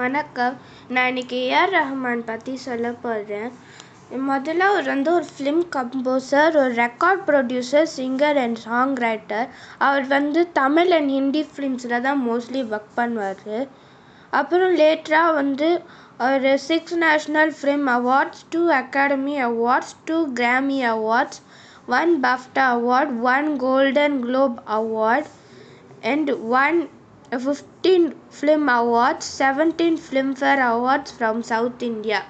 வணக்கம். நான் இன்னைக்கு ஏஆர் ரஹ்மான் பற்றி சொல்ல போகிறேன் முதல்ல அவர் வந்து ஒரு ஃபிலிம் கம்போசர் ஒரு record producer singer and song writer அவர் வந்து தமிழ் அண்ட் ஹிந்தி ஃபிலிம்ஸில் தான் மோஸ்ட்லி ஒர்க் பண்ணுவார். அப்புறம் லேட்டராக வந்து ஒரு six national film awards two Academy Awards two Grammy Awards one BAFTA award one Golden Globe award and one won 15 film awards 17 filmfare awards from south india.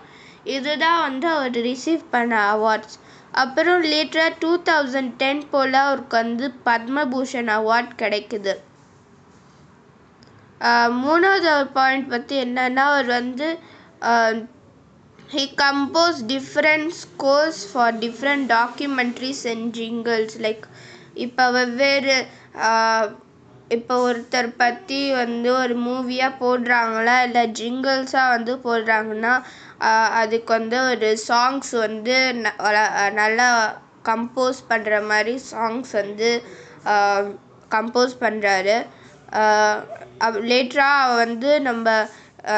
இதுதான் வந்து அவர் ரிசீவ் பண்ண அவார்ட்ஸ் அப்புறம் லேட்டராக டூ தௌசண்ட் டென் போல் அவருக்கு வந்து Padma Bhushan award கிடைக்குது. மூணாவது பாயிண்ட் பற்றி என்னன்னா அவர் வந்து he compose different scores for different documentaries and jingles like இப்போ வெவ்வேறு இப்போ ஒருத்தர் பற்றி வந்து ஒரு மூவியாக போடுறாங்களா இல்லை ஜிங்கிள்ஸாக வந்து போடுறாங்கன்னா அதுக்கு வந்து ஒரு சாங்ஸ் வந்து ந- நல்லா கம்போஸ் பண்ணுற மாதிரி சாங்ஸ் வந்து கம்போஸ் பண்ணுறாரு லேட்டராக வந்து நம்ம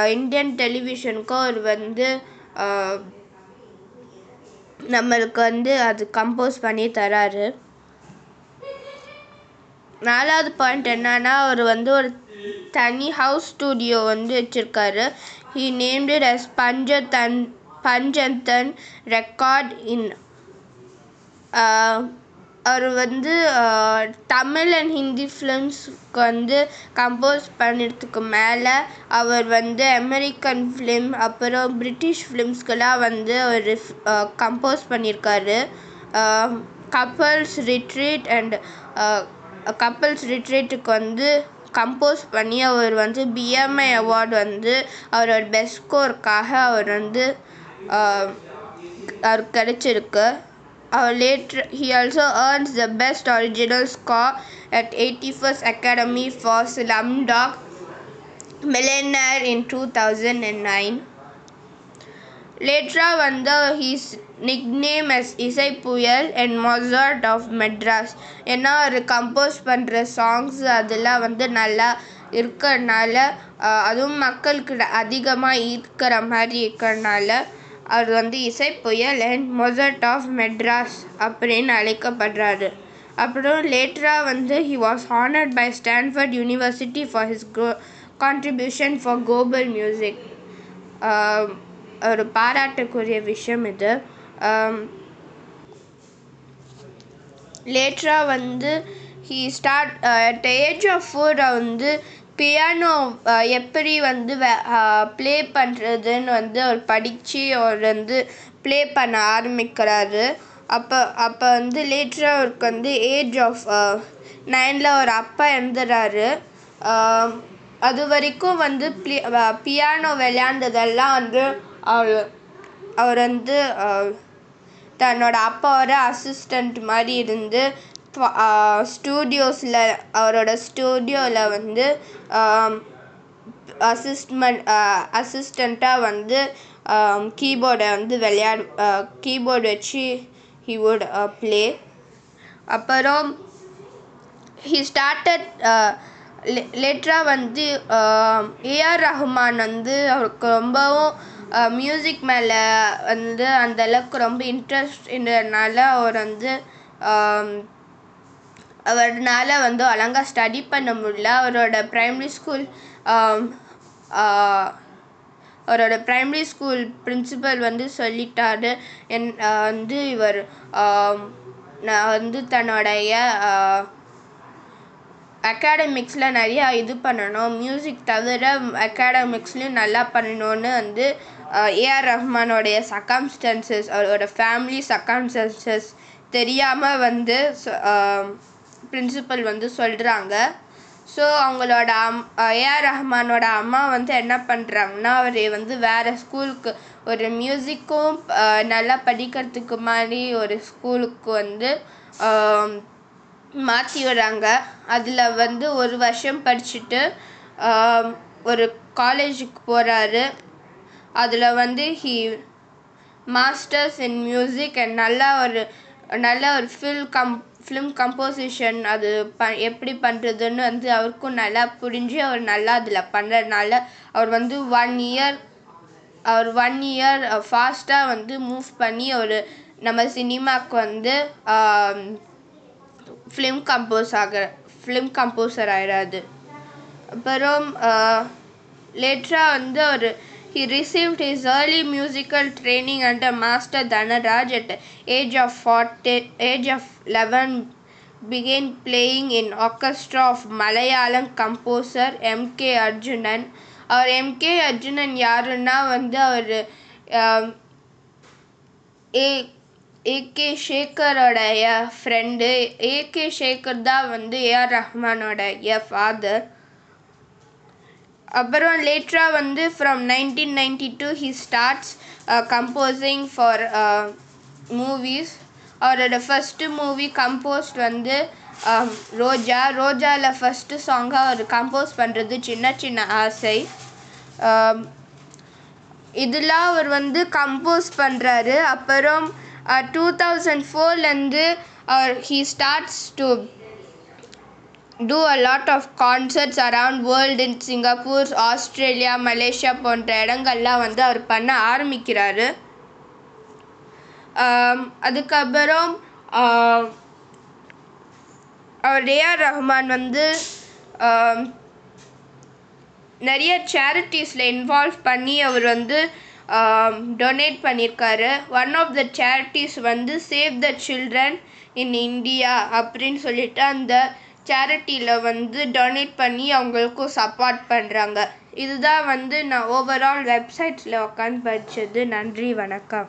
இந்தியன் டெலிவிஷனுக்கும் அவர் வந்து நம்மளுக்கு வந்து அது கம்போஸ் பண்ணி தராரு. நாலாவது பாயிண்ட் என்னன்னா அவர் வந்து ஒரு தனி ஹவுஸ் ஸ்டூடியோ வந்து வச்சிருக்காரு. He named it as Panchathan Panchathan record Inn அவர் வந்து தமிழ் அண்ட் ஹிந்தி ஃபிலிம்ஸ்க்கு வந்து கம்போஸ் பண்ணுறதுக்கு மேலே அவர் வந்து அமெரிக்கன் ஃபிலிம் அப்புறம் பிரிட்டிஷ் ஃபிலிம்ஸ்க்கெல்லாம் வந்து அவர் கம்போஸ் பண்ணியிருக்காரு கப்பல்ஸ் ரிட்ரீட் அண்ட் கப்பல்ஸ் ரிட்ரீட்டுக்கு வந்து கம்போஸ் பண்ணி அவர் வந்து பிஎம்ஐ அவார்டு வந்து அவரோட பெஸ்ட் ஸ்கோருக்காக அவர் வந்து அவர் அவருக்கு கிடைச்சிருக்கு. அவர் later he also earns the best original score at eighty first Academy for Slumdog millionaire in two thousand and nine லேட்டராக வந்து ஹீஸ் நிக்நேம் எஸ் இசை புயல் அண்ட் மொசார்ட் ஆஃப் மெட்ராஸ் ஏன்னா அவர் கம்போஸ் பண்ணுற சாங்ஸ் அதெல்லாம் வந்து நல்லா இருக்கிறனால அதுவும் மக்களுக்கு அதிகமாக ஈர்க்கிற மாதிரி இருக்கிறனால அவர் வந்து இசை புயல் அண்ட் மொசார்ட் ஆஃப் மெட்ராஸ் அப்படின்னு அழைக்கப்படுறாரு. அப்புறம் லேட்டராக வந்து he was honoured by Stanford University for his go contribution for global music ஒரு பாராட்டுக்குரிய விஷயம் இது. Um, லேட்டராக வந்து he start at age of four வந்து பியானோ uh, எப்படி வந்து uh, ப்ளே பண்ணுறதுன்னு வந்து அவர் படித்து அவர் வந்து ப்ளே பண்ண ஆரம்பிக்கிறாரு. அப்போ அப்போ வந்து லேட்டராக அவருக்கு வந்து ஏஜ் ஆஃப் நைனில் ஒரு அப்பா இறந்துறாரு. Um, அது வரைக்கும் வந்து பியானோ uh, விளையாண்டதெல்லாம் வந்து அவர் அவர் வந்து தன்னோட அப்பாவோட அசிஸ்டண்ட் மாதிரி இருந்து ஸ்டூடியோஸில் அவரோட ஸ்டூடியோவில் வந்து அசிஸ்ட்மெண்ட் அசிஸ்டண்ட்டாக வந்து கீபோர்டை வந்து விளையாடு கீபோர்டு வச்சு ஹி வுட் ப்ளே அப்புறம் ஹி ஸ்டார்டட் லேட்டராக வந்து ஏஆர் ரஹ்மான் வந்து அவருக்கு ரொம்பவும் மியூசிக் மேலே வந்து அந்தளவுக்கு ரொம்ப ரொம்ப இன்ட்ரெஸ்ட்ன்றதுனால அவர் வந்து அவர்னால் வந்து ஒழுங்கா ஸ்டடி பண்ண முடியல. அவரோட ப்ரைமரி ஸ்கூல் அவரோட ப்ரைமரி ஸ்கூல் பிரின்சிபல் வந்து சொல்லிட்டாரு. என் வந்து இவர் நான் வந்து தன்னுடைய அகாடமிக்ஸில் நிறையா இது பண்ணணும். மியூசிக் தவிர அகாடமிக்ஸ்லையும் நல்லா பண்ணணும்னு வந்து ஏஆர் ரஹ்மானோடைய சர்க்கம்ஸ்டன்சஸ் அவரோட ஃபேமிலி சர்க்கம்ஸ்டன்சஸ் தெரியாமல் வந்து பிரின்சிபல் வந்து சொல்கிறாங்க ஸோ அவங்களோட அம் ஏஆர் ரஹ்மானோட அம்மா வந்து என்ன பண்ணுறாங்கன்னா அவரை வந்து வேறு ஸ்கூலுக்கு ஒரு மியூசிக்கும் நல்லா படிக்கிறதுக்கு மாதிரி ஒரு ஸ்கூலுக்கு வந்து மாற்றி விடுறாங்க அதில் வந்து ஒரு வருஷம் படிச்சுட்டு ஒரு காலேஜுக்கு போகிறாரு அதில் வந்து he masters in music and நல்லா ஒரு நல்ல ஒரு ஃபில் கம் ஃபிலிம் கம்போசிஷன் அது ப எப்படி பண்ணுறதுன்னு வந்து அவருக்கும் நல்லா புரிஞ்சு அவர் நல்லா அதில் பண்ணுறதுனால அவர் வந்து ஒன் இயர் அவர் ஒன் இயர் ஃபாஸ்ட்டாக வந்து மூவ் பண்ணி அவர் நம்ம சினிமாவுக்கு வந்து ஃபிலிம் கம்போஸ் ஆக ஃபிலிம் கம்போஸர் ஆயிடுறாரு அப்புறம் லேட்டராக வந்து அவர் he received his early musical training under master Dhanraj at age of forty age of eleven began playing in orchestra of Malayalam composer MK Arjunan our MK Arjunan யாருன்னா வந்து அவர் ஏ AK சேகரோடைய friend AK Sekar தான் வந்து ஏஆர் ரஹ்மானோடைய father அப்புறம் லேட்டராக வந்து from nineteen ninety two he starts composing for movies அவரோட ஃபஸ்ட்டு மூவி கம்போஸ்ட் வந்து um, ரோஜா. ரோஜாவில் ஃபஸ்ட்டு சாங்காக அவர் கம்போஸ் பண்ணுறது சின்ன சின்ன ஆசை. Um, இதெல்லாம் அவர் வந்து கம்போஸ் பண்ணுறாரு அப்புறம் டூ தௌசண்ட் ஃபோர்லேருந்து அவர் he starts to do a lot of concerts around world in Singapore Australia Malaysia போன்ற இடங்கள்லாம் வந்து அவர் பண்ண ஆரம்பிக்கிறாரு. அதுக்கப்புறம் அவர் ஏஆர் ரஹ்மான் வந்து நிறைய சேரிட்டிஸில் இன்வால்வ் பண்ணி அவர் வந்து டொனேட் பண்ணியிருக்காரு ஒன் ஆஃப் த சேரிட்டிஸ் வந்து save the children in India அப்படின்னு சொல்லிட்டு அந்த சேரிட்டியில் வந்து டொனேட் பண்ணி அவங்களுக்கும் சப்போர்ட் பண்ணுறாங்க இதுதான் வந்து நான் ஓவரால் வெப்சைட்ஸில் உட்காந்து படித்தது நன்றி வணக்கம்.